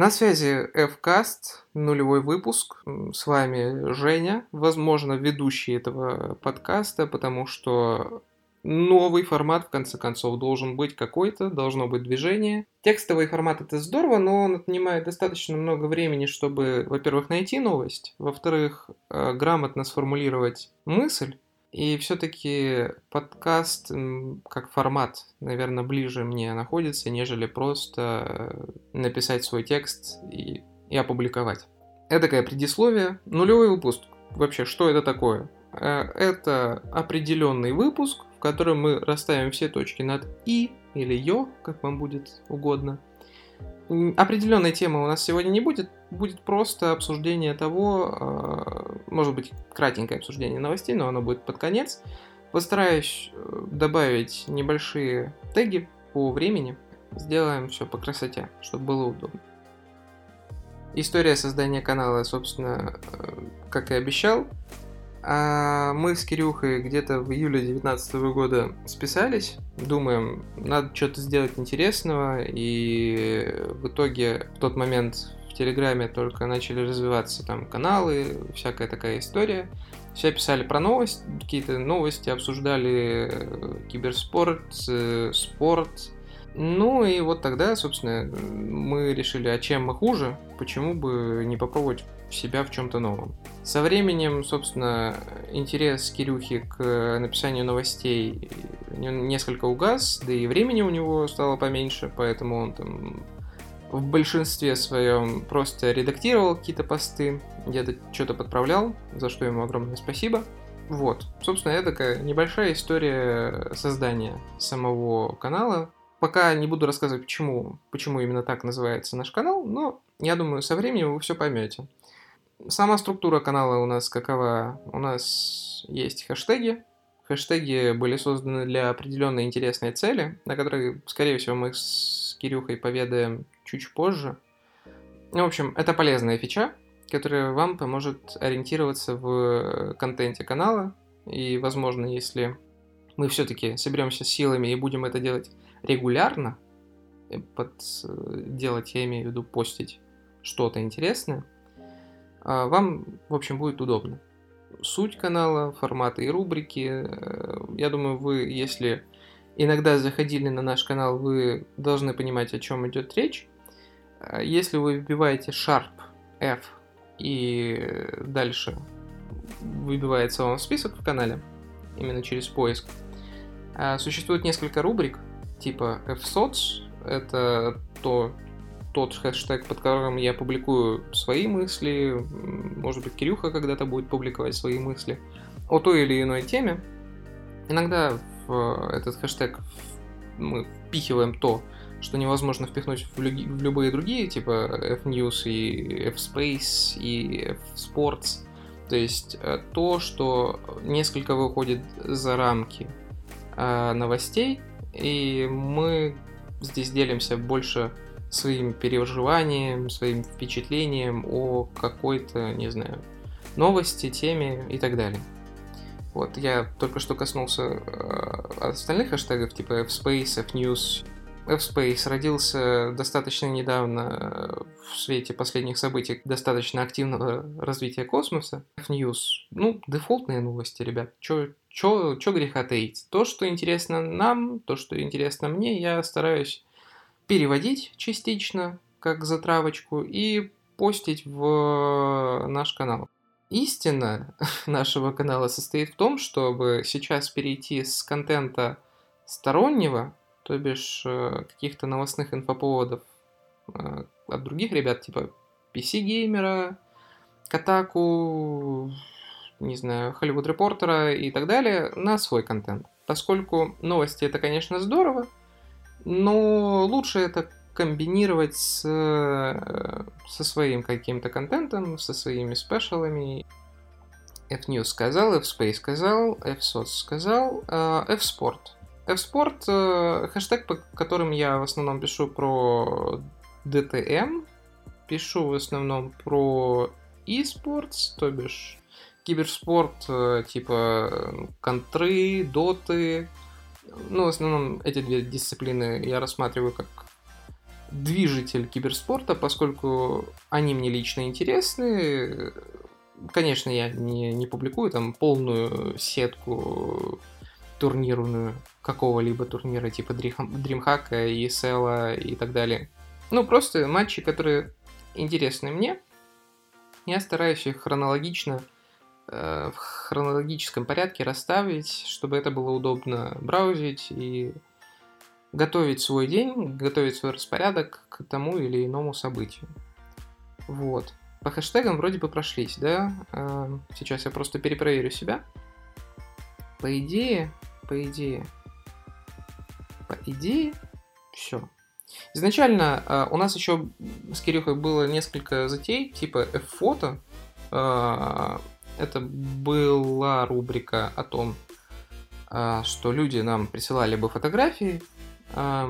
На связи Fcast, нулевой выпуск. С вами Женя, возможно, ведущий этого подкаста, потому что новый формат, в конце концов, должен быть какой-то, должно быть движение. Текстовый формат это здорово, но он отнимает достаточно много времени, чтобы, во-первых, найти новость, во-вторых, э, грамотно сформулировать мысль, и все-таки подкаст как формат, наверное, ближе мне находится, нежели просто э, написать свой текст и, и опубликовать. Это такое предисловие. Нулевой выпуск. Вообще, что это такое? Э, это определенный выпуск, в котором мы расставим все точки над «и» или «ё», как вам будет угодно – Определенной темы у нас сегодня не будет, будет просто обсуждение того, а, может быть, кратенькое обсуждение новостей, но оно будет под конец. Постараюсь э, добавить небольшие теги по времени. Сделаем все по красоте, чтобы было удобно. История создания канала, собственно, э, как и обещал, а мы с Кирюхой где-то в июле 2019 года списались, думаем, надо что-то сделать интересного, и в итоге в тот момент в Телеграме только начали развиваться там каналы, всякая такая история. Все писали про новости, какие-то новости, обсуждали э, киберспорт, э, спорт. Ну и вот тогда, собственно, мы решили, а чем мы хуже, почему бы не попробовать себя в чем-то новом. Со временем, собственно, интерес Кирюхи к написанию новостей несколько угас, да и времени у него стало поменьше, поэтому он там в большинстве своем просто редактировал какие-то посты, где-то что-то подправлял, за что ему огромное спасибо. Вот, собственно, это такая небольшая история создания самого канала. Пока не буду рассказывать, почему, почему именно так называется наш канал, но я думаю, со временем вы все поймете. Сама структура канала у нас какова? У нас есть хэштеги. Хэштеги были созданы для определенной интересной цели, на которой, скорее всего, мы с Кирюхой поведаем чуть позже. Ну, в общем, это полезная фича, которая вам поможет ориентироваться в контенте канала. И, возможно, если мы все-таки соберемся силами и будем это делать регулярно, э, под э, делать, я имею в виду постить что-то интересное, а, вам, в общем, будет удобно. Суть канала, форматы и рубрики. Э, я думаю, вы, если иногда заходили на наш канал, вы должны понимать, о чем идет речь. А, если вы вбиваете Sharp F и дальше выбивается вам список в канале, именно через поиск, а, существует несколько рубрик, типа FSOTS, это то, тот хэштег, под которым я публикую свои мысли, может быть, Кирюха когда-то будет публиковать свои мысли. О той или иной теме. Иногда в этот хэштег мы впихиваем то, что невозможно впихнуть в, лю- в любые другие, типа F-News и F-Space и F-Sports. То есть э, то, что несколько выходит за рамки э, новостей, и мы здесь делимся больше своим переживанием, своим впечатлением о какой-то, не знаю, новости, теме и так далее. Вот, я только что коснулся э, остальных хэштегов, типа F-Space, F-News. F-Space родился достаточно недавно в свете последних событий достаточно активного развития космоса. F-News, ну, дефолтные новости, ребят. Чё, чё, чё греха таить? То, что интересно нам, то, что интересно мне, я стараюсь переводить частично, как затравочку, и постить в наш канал. Истина нашего канала состоит в том, чтобы сейчас перейти с контента стороннего, то бишь э, каких-то новостных инфоповодов э, от других ребят, типа PC-геймера, Катаку, не знаю, Hollywood Репортера и так далее, на свой контент. Поскольку новости это, конечно, здорово, но лучше это комбинировать с, э, со своим каким-то контентом, со своими спешалами. F-News сказал, F-Space сказал, F-Soc сказал, F-Sport. F-Sport э, хэштег, по которым я в основном пишу про DTM, пишу в основном про eSports, то бишь киберспорт, типа контры, доты, ну, в основном эти две дисциплины я рассматриваю как движитель киберспорта, поскольку они мне лично интересны. Конечно, я не, не публикую там полную сетку турнирную какого-либо турнира типа DreamHack, ESL и так далее. Ну, просто матчи, которые интересны мне. Я стараюсь их хронологично, э, в хронологическом порядке расставить, чтобы это было удобно браузить и готовить свой день, готовить свой распорядок к тому или иному событию. Вот. По хэштегам вроде бы прошлись, да? Э, сейчас я просто перепроверю себя. По идее, по идее, по идее, все. Изначально э, у нас еще с Кирюхой было несколько затей, типа F-фото. Э, это была рубрика о том, э, что люди нам присылали бы фотографии, э,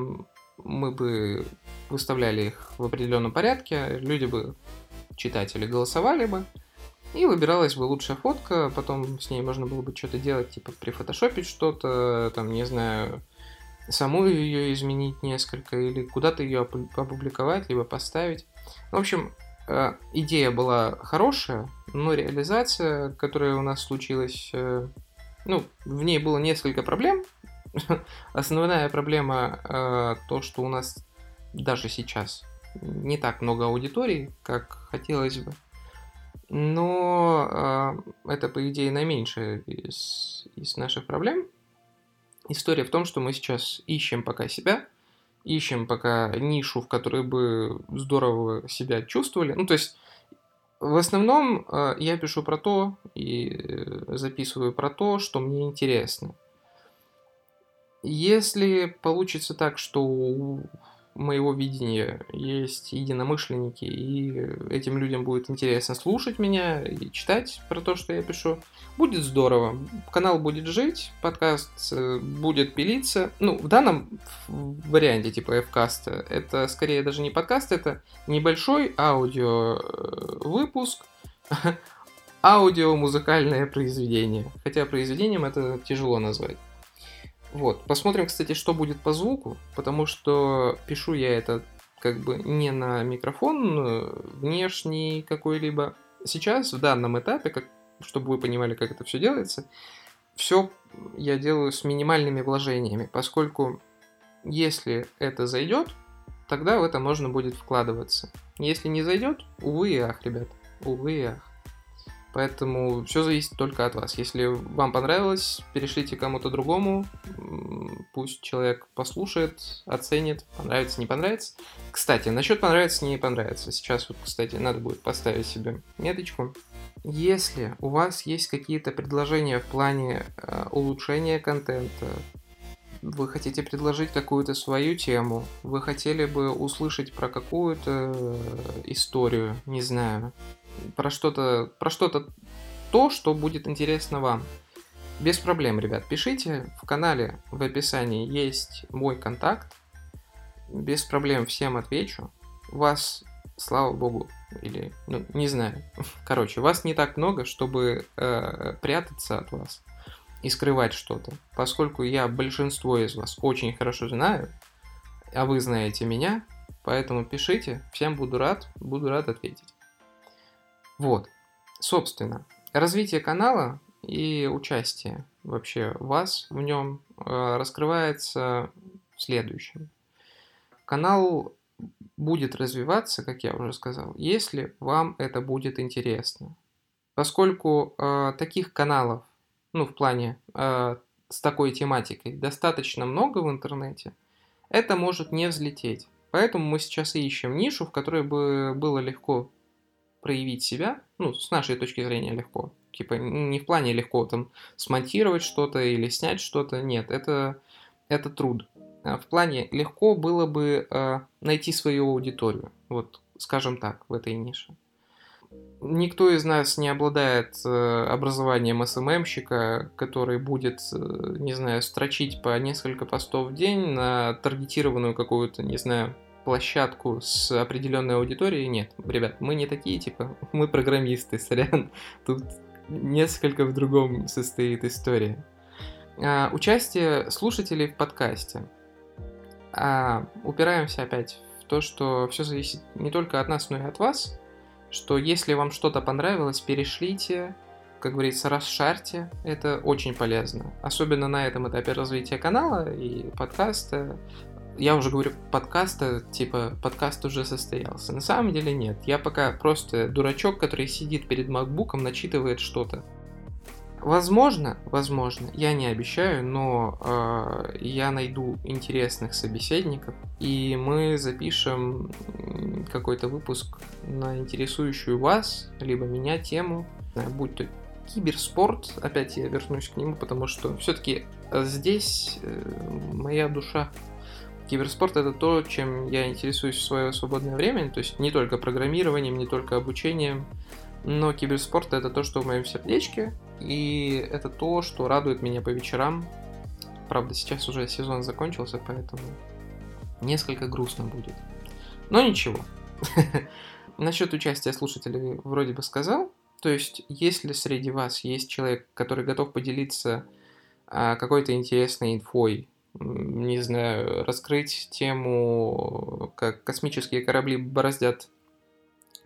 мы бы выставляли их в определенном порядке, люди бы, читатели, голосовали бы, и выбиралась бы лучшая фотка, потом с ней можно было бы что-то делать, типа прифотошопить что-то, там, не знаю, саму ее изменить несколько, или куда-то ее опубликовать, либо поставить. В общем, э, идея была хорошая, но реализация, которая у нас случилась, э, ну, в ней было несколько проблем. Основная проблема э, то, что у нас даже сейчас не так много аудиторий, как хотелось бы. Но э, это, по идее, наименьшая из, из наших проблем. История в том, что мы сейчас ищем пока себя, ищем пока нишу, в которой бы здорово себя чувствовали. Ну, то есть, в основном э, я пишу про то и э, записываю про то, что мне интересно. Если получится так, что моего видения есть единомышленники, и этим людям будет интересно слушать меня и читать про то, что я пишу. Будет здорово. Канал будет жить, подкаст э, будет пилиться. Ну, в данном варианте, типа F-каста, это скорее даже не подкаст, это небольшой аудио э, выпуск, аудио-музыкальное произведение. Хотя произведением это тяжело назвать. Вот. Посмотрим, кстати, что будет по звуку, потому что пишу я это как бы не на микрофон э, внешний какой-либо. Сейчас, в данном этапе, как, чтобы вы понимали, как это все делается, все я делаю с минимальными вложениями, поскольку если это зайдет, тогда в это можно будет вкладываться. Если не зайдет, увы и ах, ребят, увы и ах. Поэтому все зависит только от вас. Если вам понравилось, перешлите кому-то другому. Пусть человек послушает, оценит, понравится, не понравится. Кстати, насчет понравится, не понравится. Сейчас вот, кстати, надо будет поставить себе меточку. Если у вас есть какие-то предложения в плане э, улучшения контента, вы хотите предложить какую-то свою тему, вы хотели бы услышать про какую-то э, историю, не знаю, про что-то, про что-то то, что будет интересно вам. Без проблем, ребят, пишите. В канале в описании есть мой контакт. Без проблем всем отвечу. Вас, слава богу, или, ну, не знаю. Короче, вас не так много, чтобы э, прятаться от вас и скрывать что-то. Поскольку я большинство из вас очень хорошо знаю, а вы знаете меня, поэтому пишите. Всем буду рад, буду рад ответить. Вот, собственно, развитие канала и участие вообще вас в нем э, раскрывается в следующем. Канал будет развиваться, как я уже сказал, если вам это будет интересно. Поскольку э, таких каналов, ну, в плане э, с такой тематикой, достаточно много в интернете, это может не взлететь. Поэтому мы сейчас ищем нишу, в которой бы было легко проявить себя, ну, с нашей точки зрения легко. Типа, не в плане легко там смонтировать что-то или снять что-то, нет, это, это труд. А в плане легко было бы э, найти свою аудиторию, вот, скажем так, в этой нише. Никто из нас не обладает э, образованием СММщика, который будет, э, не знаю, строчить по несколько постов в день на таргетированную какую-то, не знаю, площадку с определенной аудиторией, нет. Ребят, мы не такие, типа, мы программисты, сорян. Тут несколько в другом состоит история. А, участие слушателей в подкасте. А, упираемся опять в то, что все зависит не только от нас, но и от вас, что если вам что-то понравилось, перешлите, как говорится, расшарьте, это очень полезно. Особенно на этом этапе развития канала и подкаста. Я уже говорю подкаста, типа подкаст уже состоялся. На самом деле нет. Я пока просто дурачок, который сидит перед макбуком, начитывает что-то. Возможно, возможно, я не обещаю, но э, я найду интересных собеседников, и мы запишем какой-то выпуск на интересующую вас, либо меня тему, будь то киберспорт, опять я вернусь к нему, потому что все-таки э, здесь э, моя душа. Киберспорт это то, чем я интересуюсь в свое свободное время, то есть не только программированием, не только обучением, но киберспорт это то, что в моем сердечке, и это то, что радует меня по вечерам. Правда, сейчас уже сезон закончился, поэтому несколько грустно будет. Но ничего. Насчет участия слушателей вроде бы сказал. То есть, если среди вас есть человек, который готов поделиться а, какой-то интересной инфой, не знаю, раскрыть тему, как космические корабли бороздят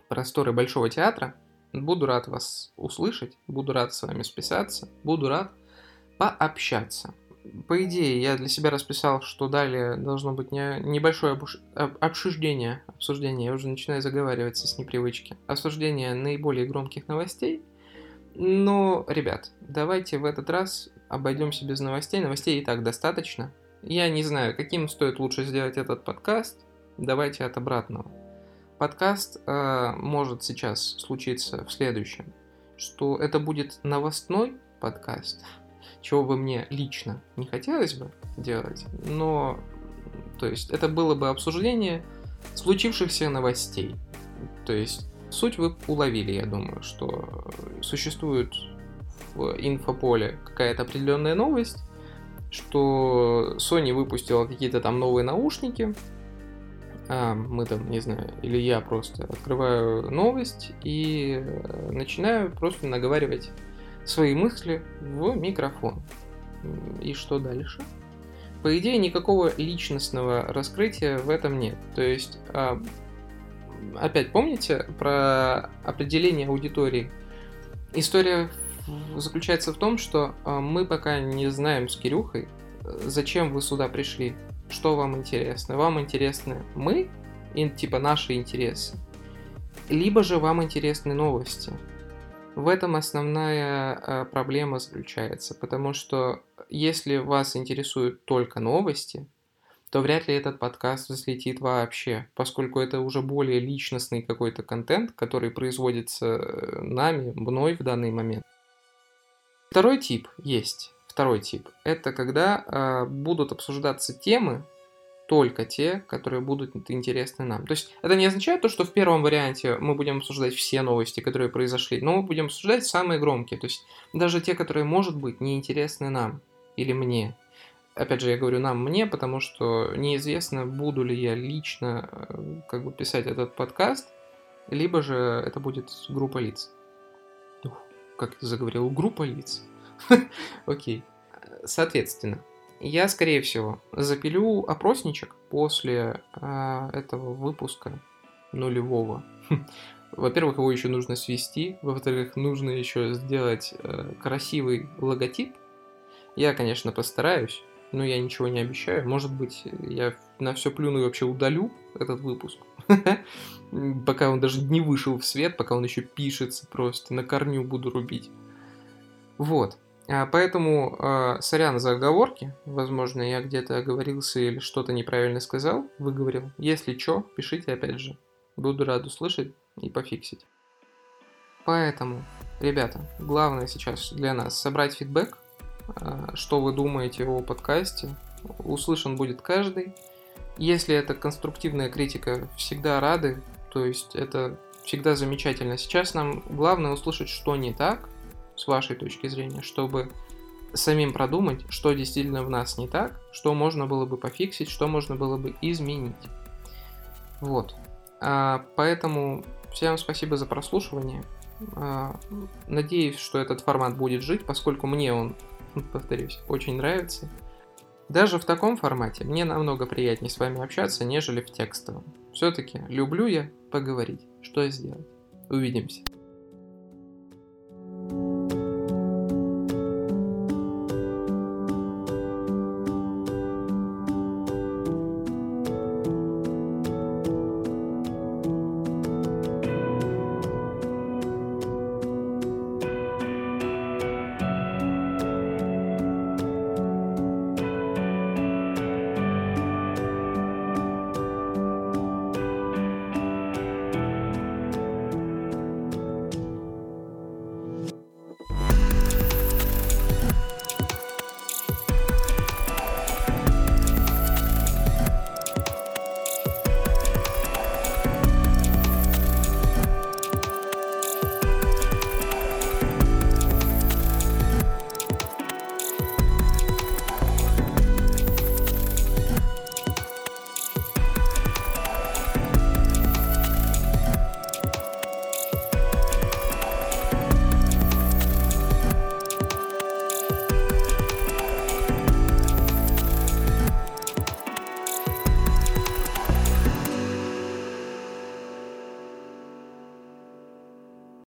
просторы Большого театра, буду рад вас услышать, буду рад с вами списаться, буду рад пообщаться по идее, я для себя расписал, что далее должно быть не, небольшое обуш... обсуждение, обсуждение, я уже начинаю заговариваться с непривычки, обсуждение наиболее громких новостей. Но, ребят, давайте в этот раз обойдемся без новостей. Новостей и так достаточно. Я не знаю, каким стоит лучше сделать этот подкаст. Давайте от обратного. Подкаст э, может сейчас случиться в следующем, что это будет новостной подкаст, чего бы мне лично не хотелось бы делать, но, то есть, это было бы обсуждение случившихся новостей. То есть, суть вы уловили, я думаю, что существует в инфополе какая-то определенная новость, что Sony выпустила какие-то там новые наушники, а, мы там, не знаю, или я просто открываю новость и начинаю просто наговаривать свои мысли в микрофон. И что дальше? По идее, никакого личностного раскрытия в этом нет. То есть, а, опять помните про определение аудитории? История заключается в том, что а, мы пока не знаем с Кирюхой, зачем вы сюда пришли, что вам интересно. Вам интересны мы, типа наши интересы, либо же вам интересны новости. В этом основная э, проблема заключается, потому что если вас интересуют только новости, то вряд ли этот подкаст взлетит вообще, поскольку это уже более личностный какой-то контент, который производится э, нами, мной в данный момент. Второй тип есть. Второй тип. Это когда э, будут обсуждаться темы, только те, которые будут интересны нам. То есть это не означает то, что в первом варианте мы будем обсуждать все новости, которые произошли, но мы будем обсуждать самые громкие, то есть даже те, которые, может быть, не интересны нам или мне. Опять же, я говорю нам, мне, потому что неизвестно, буду ли я лично э, как бы писать этот подкаст, либо же это будет группа лиц. Как я заговорил, группа лиц. Окей. Соответственно, я, скорее всего, запилю опросничек после э, этого выпуска нулевого. Во-первых, его еще нужно свести, во-вторых, нужно еще сделать э, красивый логотип. Я, конечно, постараюсь, но я ничего не обещаю. Может быть, я на все плюну и вообще удалю этот выпуск. Пока он даже не вышел в свет, пока он еще пишется просто, на корню буду рубить. Вот. А, поэтому э, сорян за оговорки. Возможно, я где-то оговорился или что-то неправильно сказал, выговорил. Если что, пишите опять же. Буду рад услышать и пофиксить. Поэтому, ребята, главное сейчас для нас собрать фидбэк, э, что вы думаете о подкасте. Услышан будет каждый. Если это конструктивная критика, всегда рады. То есть это всегда замечательно. Сейчас нам главное услышать, что не так, с вашей точки зрения, чтобы самим продумать, что действительно в нас не так, что можно было бы пофиксить, что можно было бы изменить. Вот. А, поэтому всем спасибо за прослушивание. А, надеюсь, что этот формат будет жить, поскольку мне он, повторюсь, очень нравится. Даже в таком формате мне намного приятнее с вами общаться, нежели в текстовом. Все-таки люблю я поговорить. Что сделать? Увидимся.